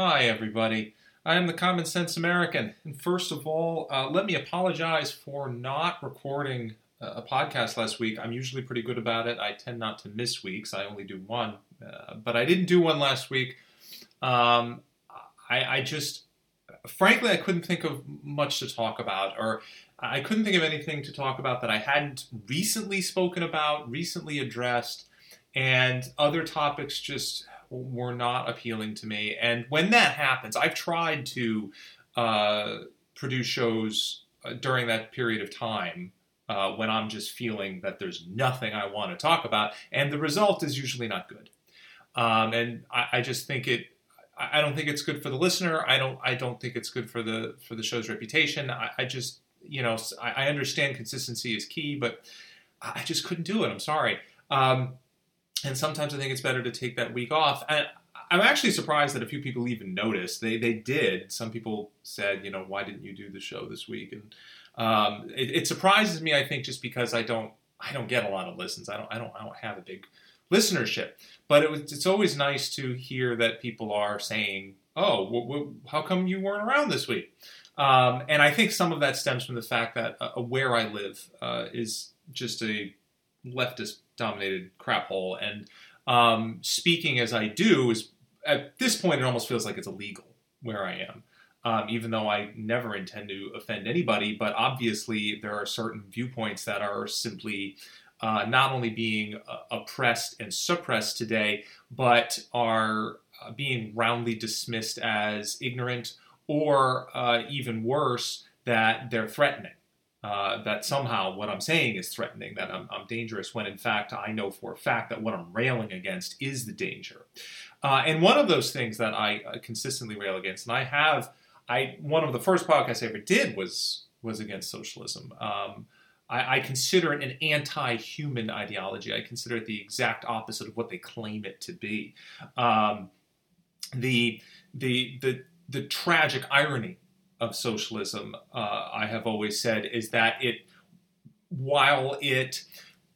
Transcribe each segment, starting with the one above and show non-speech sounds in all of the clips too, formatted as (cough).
Hi, everybody. I am the Common Sense American. And first of all, uh, let me apologize for not recording a podcast last week. I'm usually pretty good about it. I tend not to miss weeks, I only do one. Uh, but I didn't do one last week. Um, I, I just, frankly, I couldn't think of much to talk about, or I couldn't think of anything to talk about that I hadn't recently spoken about, recently addressed, and other topics just were not appealing to me. And when that happens, I've tried to uh, produce shows uh, during that period of time uh, when I'm just feeling that there's nothing I want to talk about, and the result is usually not good. Um, and I, I, just think it. I don't think it's good for the listener. I don't. I don't think it's good for the for the show's reputation. I, I just, you know, I, I, understand consistency is key, but I just couldn't do it. I'm sorry. Um, and sometimes I think it's better to take that week off. And I'm actually surprised that a few people even noticed. They they did. Some people said, you know, why didn't you do the show this week? And um, it, it, surprises me. I think just because I don't I don't get a lot of listens. I don't I don't I don't have a big listenership. But it was, it's always nice to hear that people are saying, "Oh, how come you weren't around this week?" Um, and I think some of that stems from the fact that uh, where I live uh, is just a leftist dominated crap hole. And um, speaking as I do is at this point, it almost feels like it's illegal where I am. Um, even though I never intend to offend anybody, but obviously there are certain viewpoints that are simply uh, not only being uh, oppressed and suppressed today, but are uh, being roundly dismissed as ignorant or uh, even worse, that they're threatening uh, that somehow what I'm saying is threatening, that I'm, I'm, dangerous, when in fact I know for a fact that what I'm railing against is the danger. Uh, and one of those things that I uh, consistently rail against, and I have, I one of the first podcasts I ever did was was against socialism. Um, I, I, consider it an anti-human ideology. I consider it the exact opposite of what they claim it to be. Um, the the the the tragic irony of socialism, uh, I have always said, is that it, while it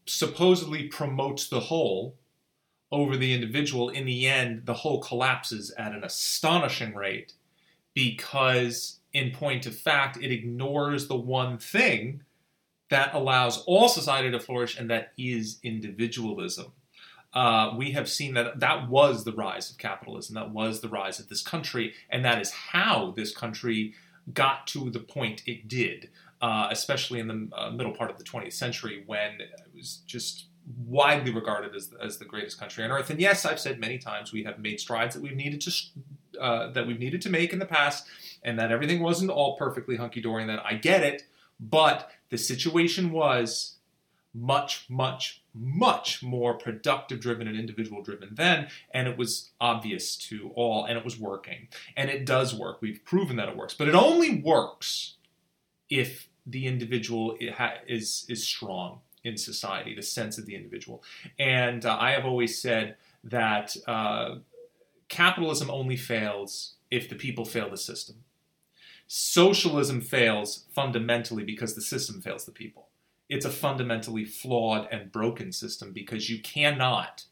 supposedly promotes the whole over the individual, in the end, the whole collapses at an astonishing rate because, in point of fact, it ignores the one thing that allows all society to flourish, and that is individualism. Uh, we have seen that that was the rise of capitalism, that was the rise of this country, and that is how this country got to the point it did, uh, especially in the uh, middle part of the 20th century when it was just widely regarded as, as the greatest country on earth. And yes, I've said many times we have made strides that we've needed to uh, that we've needed to make in the past, and that everything wasn't all perfectly hunky dory. And that I get it, but the situation was much, much, much more productive driven and individual driven then, and it was obvious to all, and it was working. And it does work. We've proven that it works. But it only works if the individual is, is strong in society, the sense of the individual. And uh, I have always said that uh, capitalism only fails if the people fail the system. Socialism fails fundamentally because the system fails the people it's a fundamentally flawed and broken system because you cannot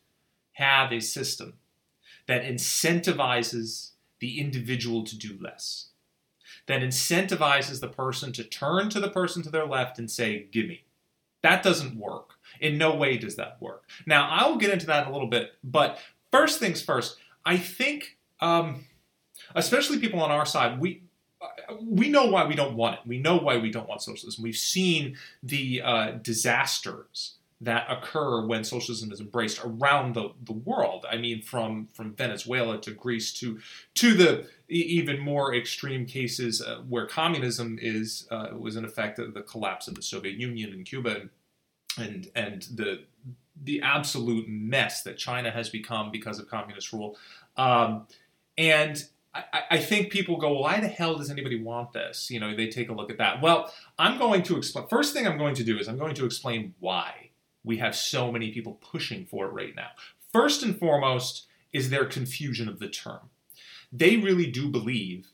have a system that incentivizes the individual to do less, that incentivizes the person to turn to the person to their left and say, Give me. That doesn't work. In no way does that work. Now, I will get into that in a little bit, but first things first, I think, um, especially people on our side, we we know why we don't want it. We know why we don't want socialism. We've seen the uh, disasters that occur when socialism is embraced around the, the world. I mean, from from Venezuela to Greece to to the even more extreme cases uh, where communism is uh, was in effect the collapse of the Soviet Union and Cuba and and the the absolute mess that China has become because of communist rule. Um, and I, I, think people go, why the hell does anybody want this? You know, they take a look at that. Well, I'm going to explain. First thing I'm going to do is I'm going to explain why we have so many people pushing for it right now. First and foremost is their confusion of the term. They really do believe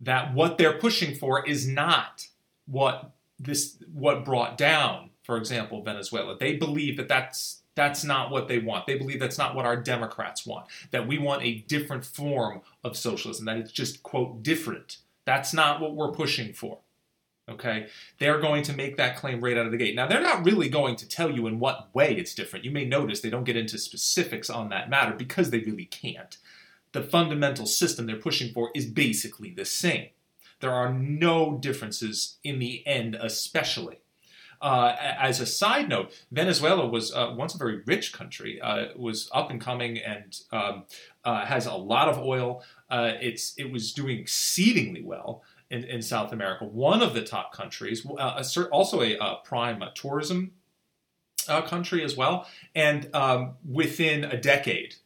that what they're pushing for is not what this what brought down, for example, Venezuela. They believe that that's That's not what they want. They believe that's not what our Democrats want, that we want a different form of socialism, that it's just, quote, different. That's not what we're pushing for. Okay? They're going to make that claim right out of the gate. Now, they're not really going to tell you in what way it's different. You may notice they don't get into specifics on that matter because they really can't. The fundamental system they're pushing for is basically the same. There are no differences in the end, especially. Uh, as a side note, Venezuela was uh, once a very rich country. Uh, was up and coming and um, uh, has a lot of oil. Uh, it's it was doing exceedingly well in, in South America. One of the top countries, uh, also a, prime tourism country as well. And um, within a decade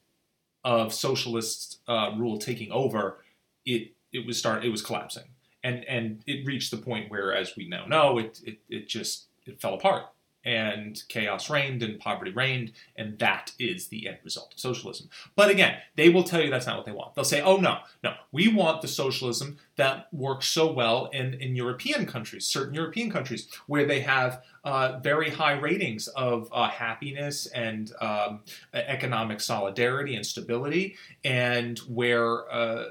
of socialist rule taking over, it it was start it was collapsing and and it reached the point where, as we now know, it it, it just it fell apart and chaos reigned and poverty reigned, and that is the end result of socialism. But again, they will tell you that's not what they want. They'll say, oh, no, no, we want the socialism that works so well in, in European countries, certain European countries, where they have uh, very high ratings of uh, happiness and um, economic solidarity and stability, and where. Uh,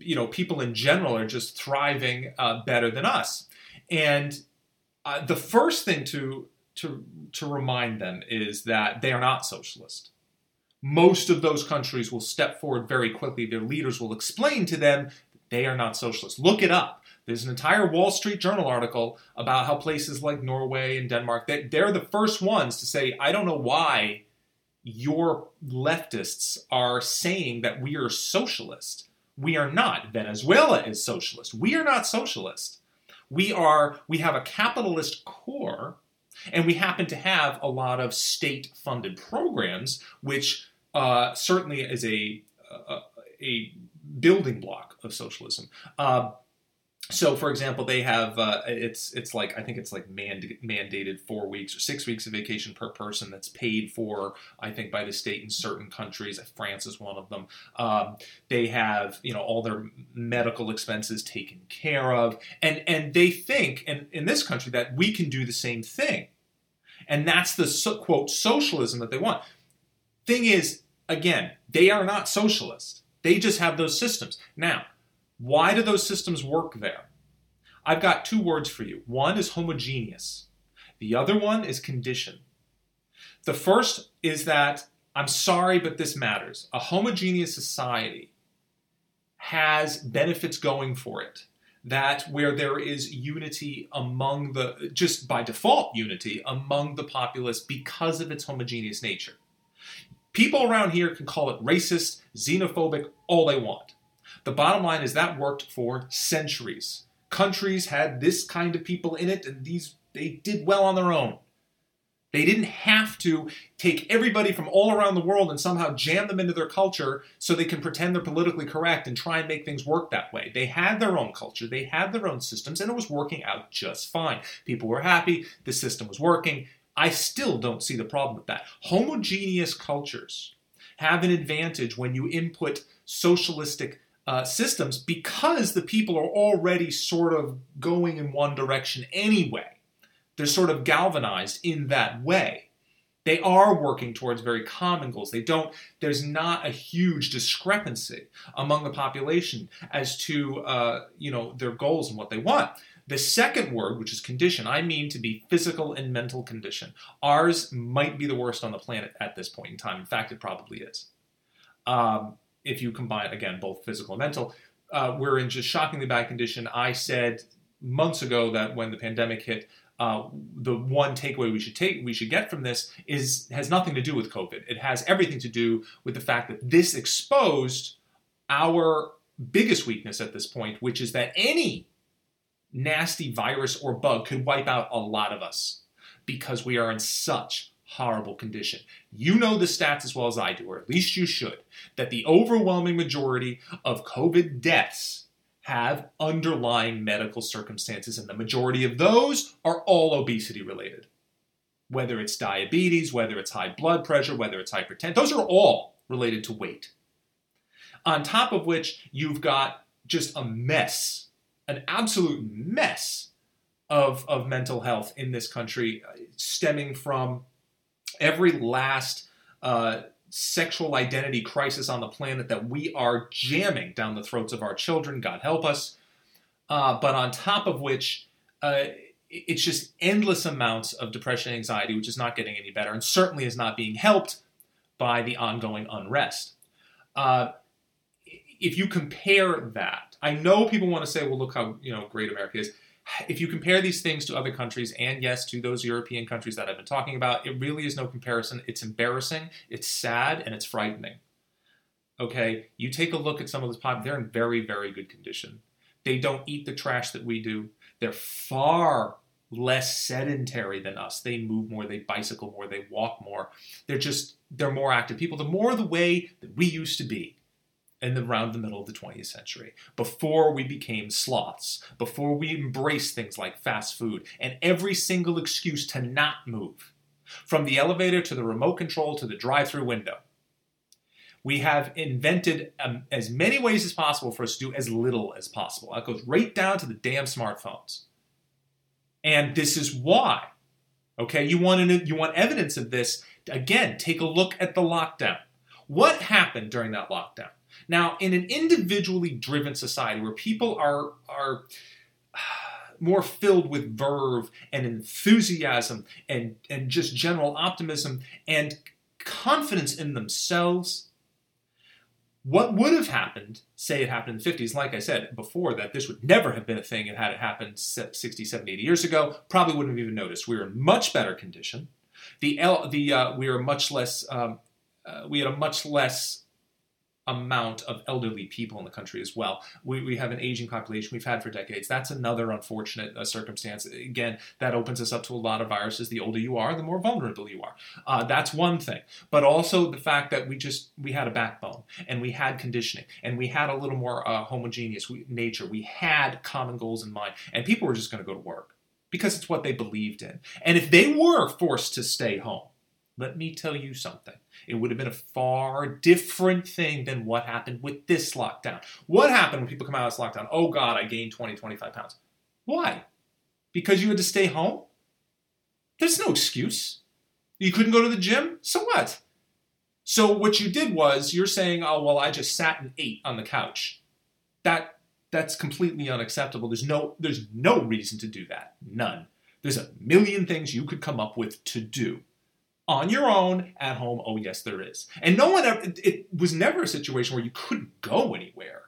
you know, people in general are just thriving uh, better than us. And uh, the first thing to to to remind them is that they are not socialist. Most of those countries will step forward very quickly. Their leaders will explain to them that they are not socialist. Look it up. There's an entire Wall Street Journal article about how places like Norway and Denmark, they, they're the first ones to say, I don't know why your leftists are saying that we are socialist. We are not. Venezuela is socialist. We are not socialist. We are we have a capitalist core and we happen to have a lot of state funded programs which uh, certainly is a, a, a building block of socialism. Uh, so for example they have uh, it's it's like i think it's like mand- mandated four weeks or six weeks of vacation per person that's paid for i think by the state in certain countries. France is one of them. Um, they have you know all their medical expenses taken care of. And and they think and in this country that we can do the same thing. And that's the so, quote socialism that they want. Thing is again they are not socialist. They just have those systems. Now why do those systems work there? I've got two words for you. One is homogeneous, the other one is condition. The first is that, I'm sorry, but this matters. A homogeneous society has benefits going for it. That where there is unity among the, just by default unity among the populace because of its homogeneous nature. People around here can call it racist, xenophobic, all they want. The bottom line is that worked for centuries. Countries had this kind of people in it, and these they did well on their own. They didn't have to take everybody from all around the world and somehow jam them into their culture so they can pretend they're politically correct and try and make things work that way. They had their own culture, they had their own systems, and it was working out just fine. People were happy, the system was working. I still don't see the problem with that. Homogeneous cultures have an advantage when you input socialistic uh, systems because the people are already sort of going in one direction anyway. They're sort of galvanized in that way. They are working towards very common goals. They don't, there's not a huge discrepancy among the population as to, uh, you know, their goals and what they want. The second word, which is condition, I mean to be physical and mental condition. Ours might be the worst on the planet at this point in time. In fact, it probably is. Um, if you combine again both physical and mental, uh, we're in just shockingly bad condition. I said months ago that when the pandemic hit, uh, the one takeaway we should take we should get from this is has nothing to do with COVID. It has everything to do with the fact that this exposed our biggest weakness at this point, which is that any nasty virus or bug could wipe out a lot of us because we are in such horrible condition. You know the stats as well as I do, or at least you should, that the overwhelming majority of COVID deaths have underlying medical circumstances, and the majority of those are all obesity related. Whether it's diabetes, whether it's high blood pressure, whether it's hypertension, those are all related to weight. On top of which, you've got just a mess, an absolute mess of, of mental health in this country, uh, stemming from every last uh, sexual identity crisis on the planet that we are jamming down the throats of our children. God help us. Uh, but on top of which, uh, it's just endless amounts of depression and anxiety, which is not getting any better, and certainly is not being helped by the ongoing unrest. Uh, if you compare that, I know people want to say, "Well, look how you know great America is." (sighs) If you compare these things to other countries, and yes, to those European countries that I've been talking about, it really is no comparison. It's embarrassing, it's sad, and it's frightening. Okay, you take a look at some of those pop; they're in very, very good condition. They don't eat the trash that we do. They're far less sedentary than us. They move more, they bicycle more, they walk more. They're just they're more active people. The more the way that we used to be in the, around the middle of the 20th century, before we became sloths, before we embraced things like fast food and every single excuse to not move, from the elevator to the remote control to the drive-through window. We have invented um, as many ways as possible for us to do as little as possible. That goes right down to the damn smartphones. And this is why. Okay, you want to, you want evidence of this? Again, take a look at the lockdown. What happened during that lockdown? Now, in an individually driven society where people are are (sighs) more filled with verve and enthusiasm and, and just general optimism and confidence in themselves, what would have happened, say it happened in the 50s, like I said before, that this would never have been a thing had it happened 60, 70, 80 years ago, probably wouldn't have even noticed. We were in much better condition. The, the uh, we were much less, um, uh, we had a much less amount of elderly people in the country as well. We, we have an aging population we've had for decades. That's another unfortunate uh, circumstance. Again, that opens us up to a lot of viruses. The older you are, the more vulnerable you are. Uh, that's one thing. But also the fact that we just we had a backbone and we had conditioning and we had a little more uh, homogeneous nature. We had common goals in mind, and people were just going to go to work because it's what they believed in. And if they were forced to stay home, let me tell you something. It would have been a far different thing than what happened with this lockdown. What happened when people come out of this lockdown? Oh God, I gained 20, 25 pounds. Why? Because you had to stay home? There's no excuse. You couldn't go to the gym? So what? So what you did was you're saying, oh well, I just sat and ate on the couch. That that's completely unacceptable. There's no there's no reason to do that. None. There's a million things you could come up with to do on your own at home. Oh, yes, there is. And no one ever, it, it, was never a situation where you couldn't go anywhere.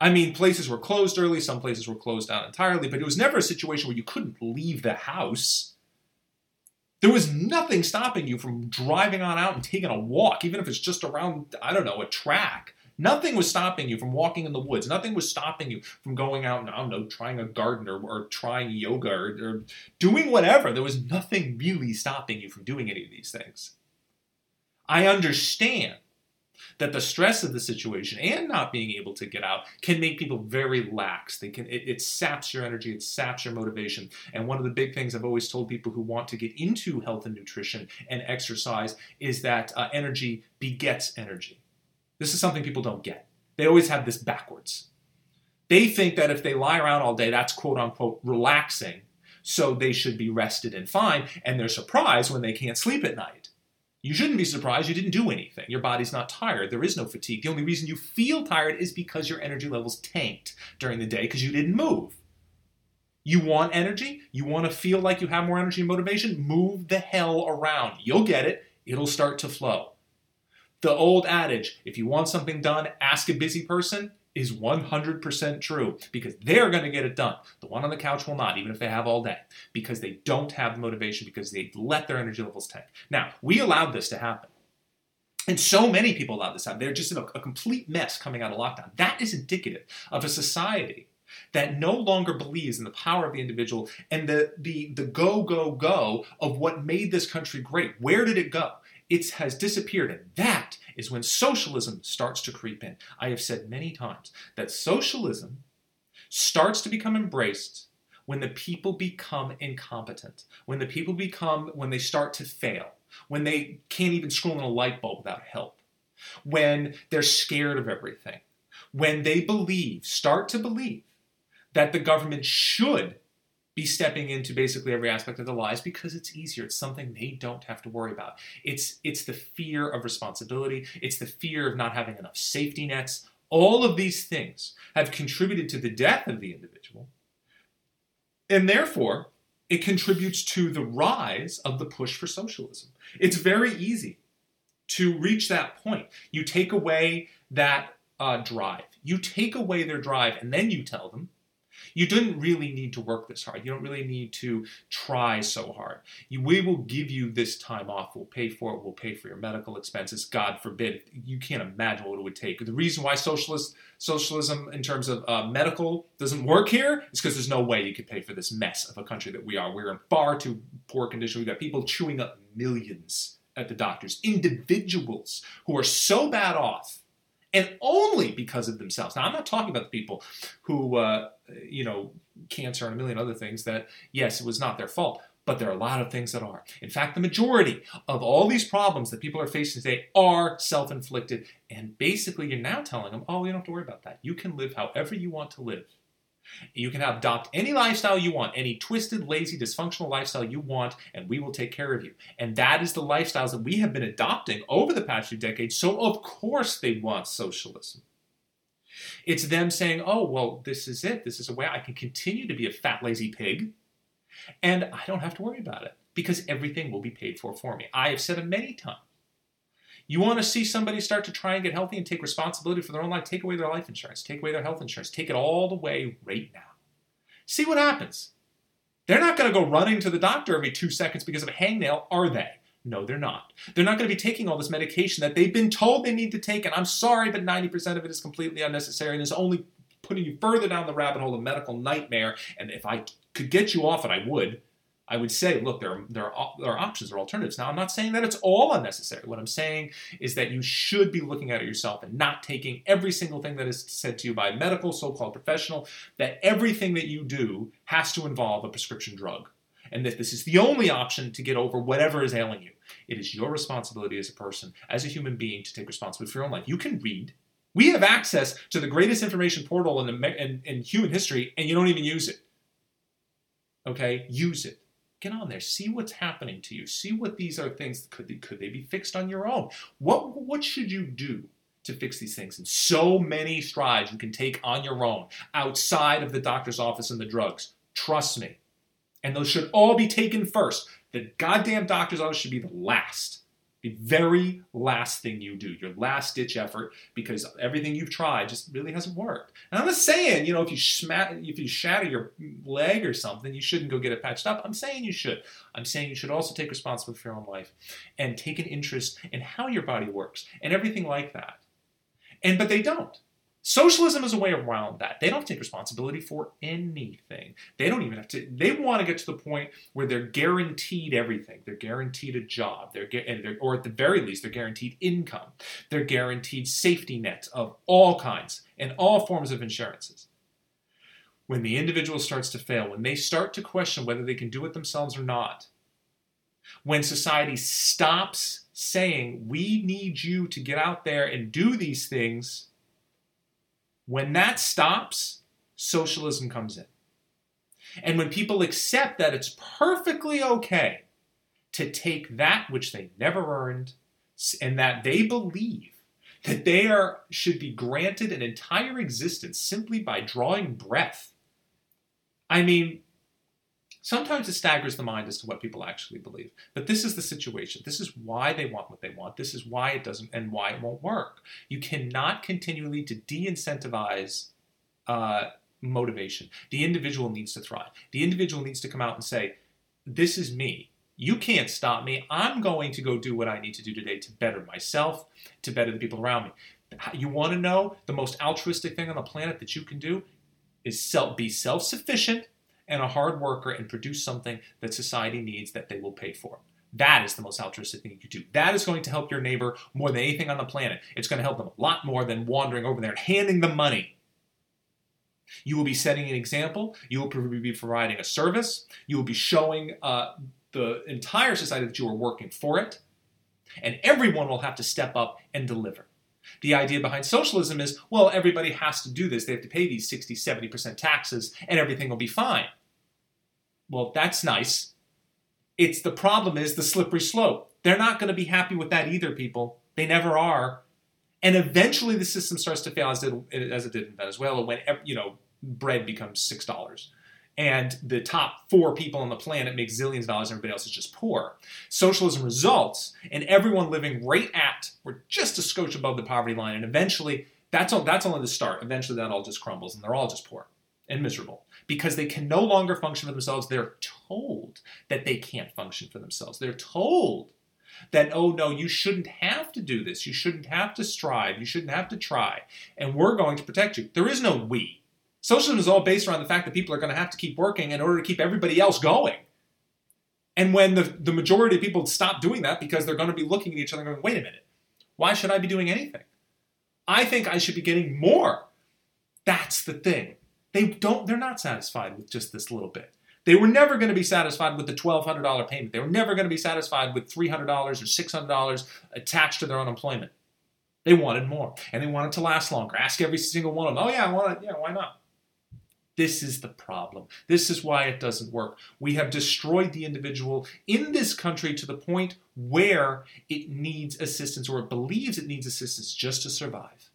I mean, places were closed early, some places were closed down entirely, but it was never a situation where you couldn't leave the house. There was nothing stopping you from driving on out and taking a walk, even if it's just around, I don't know, a track. Nothing was stopping you from walking in the woods. Nothing was stopping you from going out and, I don't know, trying a garden or, or trying yoga or, or doing whatever. There was nothing really stopping you from doing any of these things. I understand that the stress of the situation and not being able to get out can make people very lax. They can it, it, saps your energy, it saps your motivation. And one of the big things I've always told people who want to get into health and nutrition and exercise is that uh, energy begets energy. This is something people don't get. They always have this backwards. They think that if they lie around all day, that's quote unquote relaxing, so they should be rested and fine, and they're surprised when they can't sleep at night. You shouldn't be surprised you didn't do anything. Your body's not tired. There is no fatigue. The only reason you feel tired is because your energy levels tanked during the day because you didn't move. You want energy? You want to feel like you have more energy and motivation? Move the hell around. You'll get it. It'll start to flow. The old adage, if you want something done, ask a busy person, is 100% true because they're going to get it done. The one on the couch will not, even if they have all day, because they don't have the motivation, because they let their energy levels tank. Now, we allowed this to happen. And so many people allowed this to happen. They're just in a, a complete mess coming out of lockdown. That is indicative of a society that no longer believes in the power of the individual and the, the, the go, go, go of what made this country great. Where did it go? It has disappeared. And that is when socialism starts to creep in. I have said many times that socialism starts to become embraced when the people become incompetent, when the people become, when they start to fail, when they can't even screw in a light bulb without help, when they're scared of everything, when they believe, start to believe, that the government should be stepping into basically every aspect of their lives because it's easier. It's something they don't have to worry about. It's it's the fear of responsibility. It's the fear of not having enough safety nets. All of these things have contributed to the death of the individual. And therefore, it contributes to the rise of the push for socialism. It's very easy to reach that point. You take away that uh, drive, you take away their drive, and then you tell them you didn't really need to work this hard. You don't really need to try so hard. You, we will give you this time off. We'll pay for it. We'll pay for your medical expenses. God forbid. You can't imagine what it would take. The reason why socialist socialism in terms of uh, medical doesn't work here is because there's no way you could pay for this mess of a country that we are. We're in far too poor condition. We've got people chewing up millions at the doctors, individuals who are so bad off and only because of themselves. Now, I'm not talking about the people who, uh, you know, cancer and a million other things that, yes, it was not their fault, but there are a lot of things that are. In fact, the majority of all these problems that people are facing today are self inflicted. And basically, you're now telling them, oh, you don't have to worry about that. You can live however you want to live. You can adopt any lifestyle you want, any twisted, lazy, dysfunctional lifestyle you want, and we will take care of you. And that is the lifestyles that we have been adopting over the past few decades. So, of course, they want socialism. It's them saying, oh, well, this is it. This is a way I can continue to be a fat, lazy pig, and I don't have to worry about it because everything will be paid for for me. I have said it many times. You want to see somebody start to try and get healthy and take responsibility for their own life? Take away their life insurance, take away their health insurance, take it all the way right now. See what happens. They're not going to go running to the doctor every two seconds because of a hangnail, are they? No, they're not. They're not going to be taking all this medication that they've been told they need to take, and I'm sorry, but 90% of it is completely unnecessary and is only putting you further down the rabbit hole of medical nightmare. And if I could get you off it, I would. I would say, look, there are, there are, there are options, there are alternatives. Now, I'm not saying that it's all unnecessary. What I'm saying is that you should be looking at it yourself and not taking every single thing that is said to you by a medical, so called professional, that everything that you do has to involve a prescription drug. And that this is the only option to get over whatever is ailing you. It is your responsibility as a person, as a human being, to take responsibility for your own life. You can read. We have access to the greatest information portal in, the, in, in human history, and you don't even use it. Okay? Use it get on there. See what's happening to you. See what these are things could they, could they be fixed on your own? What what should you do to fix these things? And so many strides you can take on your own outside of the doctor's office and the drugs. Trust me. And those should all be taken first. The goddamn doctor's office should be the last the very last thing you do, your last ditch effort, because everything you've tried just really hasn't worked. And I'm not saying, you know, if you smack, if you shatter your leg or something, you shouldn't go get it patched up. I'm saying you should. I'm saying you should also take responsibility for your own life and take an interest in how your body works and everything like that. And but they don't. Socialism is a way around that. They don't take responsibility for anything. They don't even have to. They want to get to the point where they're guaranteed everything. They're guaranteed a job. They're, they're or at the very least, they're guaranteed income. They're guaranteed safety nets of all kinds and all forms of insurances. When the individual starts to fail, when they start to question whether they can do it themselves or not, when society stops saying, "We need you to get out there and do these things." When that stops, socialism comes in. And when people accept that it's perfectly okay to take that which they never earned and that they believe that they are should be granted an entire existence simply by drawing breath. I mean, Sometimes it staggers the mind as to what people actually believe. But this is the situation. This is why they want what they want. This is why it doesn't and why it won't work. You cannot continually to de-incentivize uh, motivation. The individual needs to thrive. The individual needs to come out and say, "This is me. You can't stop me. I'm going to go do what I need to do today to better myself, to better the people around me." You want to know the most altruistic thing on the planet that you can do is self, be self-sufficient and a hard worker and produce something that society needs that they will pay for. That is the most altruistic thing you could do. That is going to help your neighbor more than anything on the planet. It's going to help them a lot more than wandering over there and handing them money. You will be setting an example. You will be providing a service. You will be showing uh, the entire society that you are working for it. And everyone will have to step up and deliver. The idea behind socialism is well, everybody has to do this. They have to pay these 60, 70% taxes, and everything will be fine. Well, that's nice. It's the problem is the slippery slope. They're not going to be happy with that either, people. They never are. And eventually the system starts to fail as it, as it did in Venezuela when, you know, bread becomes $6 and the top four people on the planet make zillions of dollars and everybody else is just poor. Socialism results in everyone living right at or just a skosh above the poverty line, and eventually that's all, that's only the start. Eventually that all just crumbles and they're all just poor and miserable because they can no longer function for themselves. They're told that they can't function for themselves. They're told that, oh no, you shouldn't have to do this. You shouldn't have to strive. You shouldn't have to try. And we're going to protect you. There is no we. Socialism is all based around the fact that people are going to have to keep working in order to keep everybody else going. And when the, the majority of people stop doing that because they're going to be looking at each other and going, wait a minute, why should I be doing anything? I think I should be getting more. That's the thing. They don't, they're not satisfied with just this little bit. They were never going to be satisfied with the $1,200 payment. They were never going to be satisfied with $300 or $600 attached to their unemployment. They wanted more, and they wanted to last longer. Ask every single one of them, oh yeah, I want it. Yeah, why not? This is the problem. This is why it doesn't work. We have destroyed the individual in this country to the point where it needs assistance or it believes it needs assistance just to survive.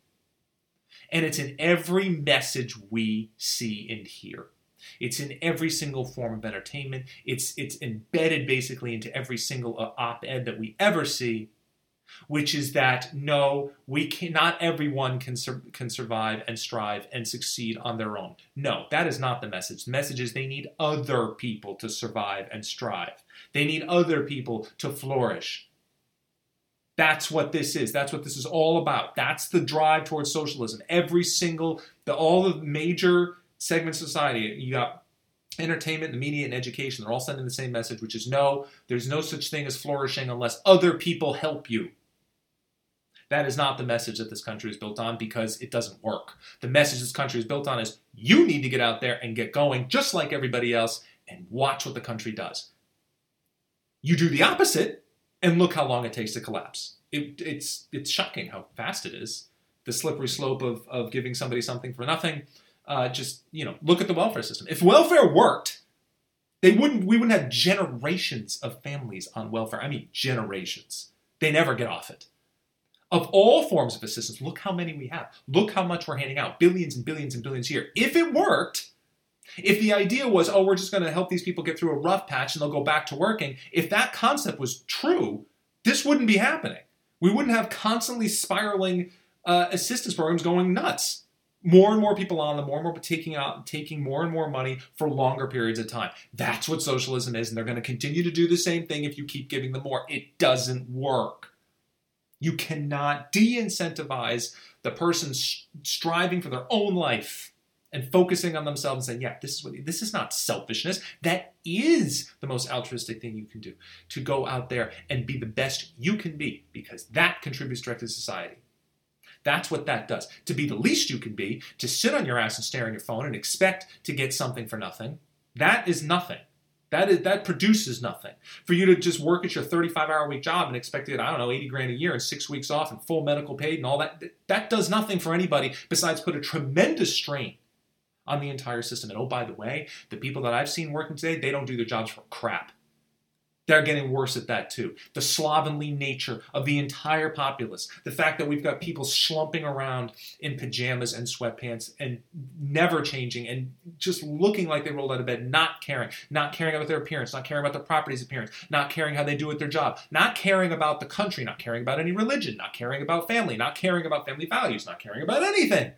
And it's in every message we see and hear. It's in every single form of entertainment. It's, it's embedded basically into every single uh, op ed that we ever see which is that no, we can not everyone can sur- can survive and strive and succeed on their own. No, that is not the message. The message is they need other people to survive and strive. They need other people to flourish. That's what this is. That's what this is all about. That's the drive towards socialism. Every single the all the major segments of society, you got entertainment, the media, and education, they're all sending the same message, which is no, there's no such thing as flourishing unless other people help you. That is not the message that this country is built on because it doesn't work. The message this country is built on is you need to get out there and get going just like everybody else and watch what the country does. You do the opposite and look how long it takes to collapse. It, it's, it's shocking how fast it is. The slippery slope of, of giving somebody something for nothing. Uh, just, you know, look at the welfare system. If welfare worked, they wouldn't, we wouldn't have generations of families on welfare. I mean, generations. They never get off it of all forms of assistance, look how many we have. Look how much we're handing out billions and billions and billions year. If it worked, if the idea was, oh, we're just going to help these people get through a rough patch and they'll go back to working, if that concept was true, this wouldn't be happening. We wouldn't have constantly spiraling uh, assistance programs going nuts. More and more people on them, more and more taking out, taking more and more money for longer periods of time. That's what socialism is, and they're going to continue to do the same thing if you keep giving them more. It doesn't work. You cannot de incentivize the person striving for their own life and focusing on themselves and saying, yeah, this is what this is not selfishness. That is the most altruistic thing you can do to go out there and be the best you can be because that contributes directly to society. That's what that does. To be the least you can be, to sit on your ass and stare at your phone and expect to get something for nothing, that is nothing. That is that produces nothing. For you to just work at your 35 hour week job and expect to get, I don't know, 80 grand a year and six weeks off and full medical paid and all that, that does nothing for anybody besides put a tremendous strain on the entire system. And oh, by the way, the people that I've seen working today, they don't do their jobs for crap. They're getting worse at that too. The slovenly nature of the entire populace. The fact that we've got people slumping around in pajamas and sweatpants and never changing and just looking like they rolled out of bed, not caring, not caring about their appearance, not caring about their property's appearance, not caring how they do at their job, not caring about the country, not caring about any religion, not caring about family, not caring about family values, not caring about anything.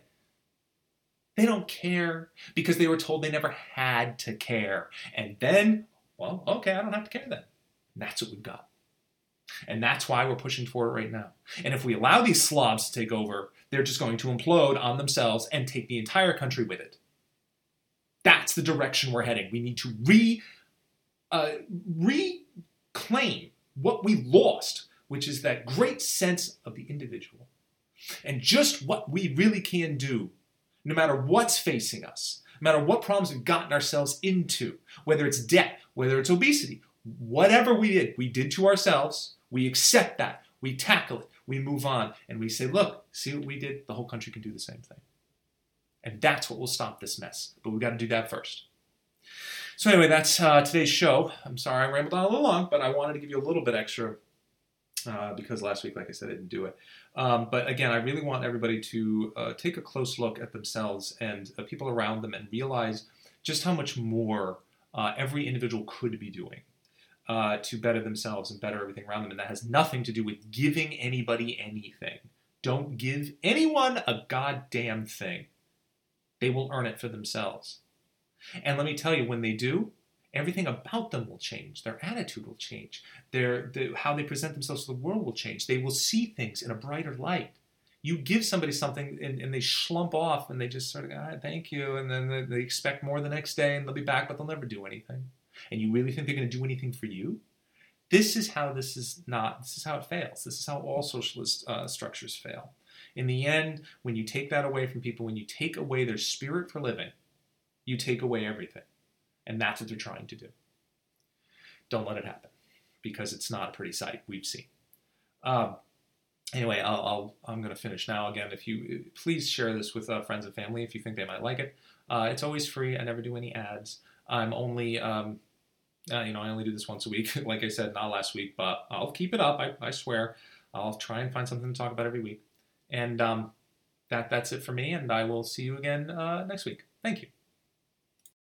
They don't care because they were told they never had to care. And then, well, okay, I don't have to care then. That's what we've got. And that's why we're pushing for it right now. And if we allow these slobs to take over, they're just going to implode on themselves and take the entire country with it. That's the direction we're heading. We need to re, uh, reclaim what we lost, which is that great sense of the individual and just what we really can do, no matter what's facing us, no matter what problems we've gotten ourselves into, whether it's debt, whether it's obesity, whatever we did, we did to ourselves, we accept that, we tackle it, we move on, and we say, look, see what we did? The whole country can do the same thing. And that's what will stop this mess. But we've got to do that first. So anyway, that's uh, today's show. I'm sorry I rambled on a little long, but I wanted to give you a little bit extra uh, because last week, like I said, I didn't do it. Um, but again, I really want everybody to uh, take a close look at themselves and people around them and realize just how much more uh, every individual could be doing uh, to better themselves and better everything around them. And that has nothing to do with giving anybody anything. Don't give anyone a goddamn thing. They will earn it for themselves. And let me tell you, when they do, everything about them will change. Their attitude will change. Their, the, how they present themselves to the world will change. They will see things in a brighter light. You give somebody something and, and they slump off and they just sort of, ah, thank you. And then they, they expect more the next day and they'll be back, but they'll never do anything. And you really think they're going to do anything for you? This is how this is not, this is how it fails. This is how all socialist uh, structures fail. In the end, when you take that away from people, when you take away their spirit for living, you take away everything. And that's what they're trying to do. Don't let it happen because it's not a pretty sight we've seen. Um, anyway, I'll, i am going to finish now. Again, if you please share this with uh, friends and family if you think they might like it. Uh, it's always free. I never do any ads. I'm only, um, uh, you know, I only do this once a week. (laughs) like I said, not last week, but I'll keep it up. I, I swear. I'll try and find something to talk about every week. And um, that that's it for me. And I will see you again uh, next week. Thank you.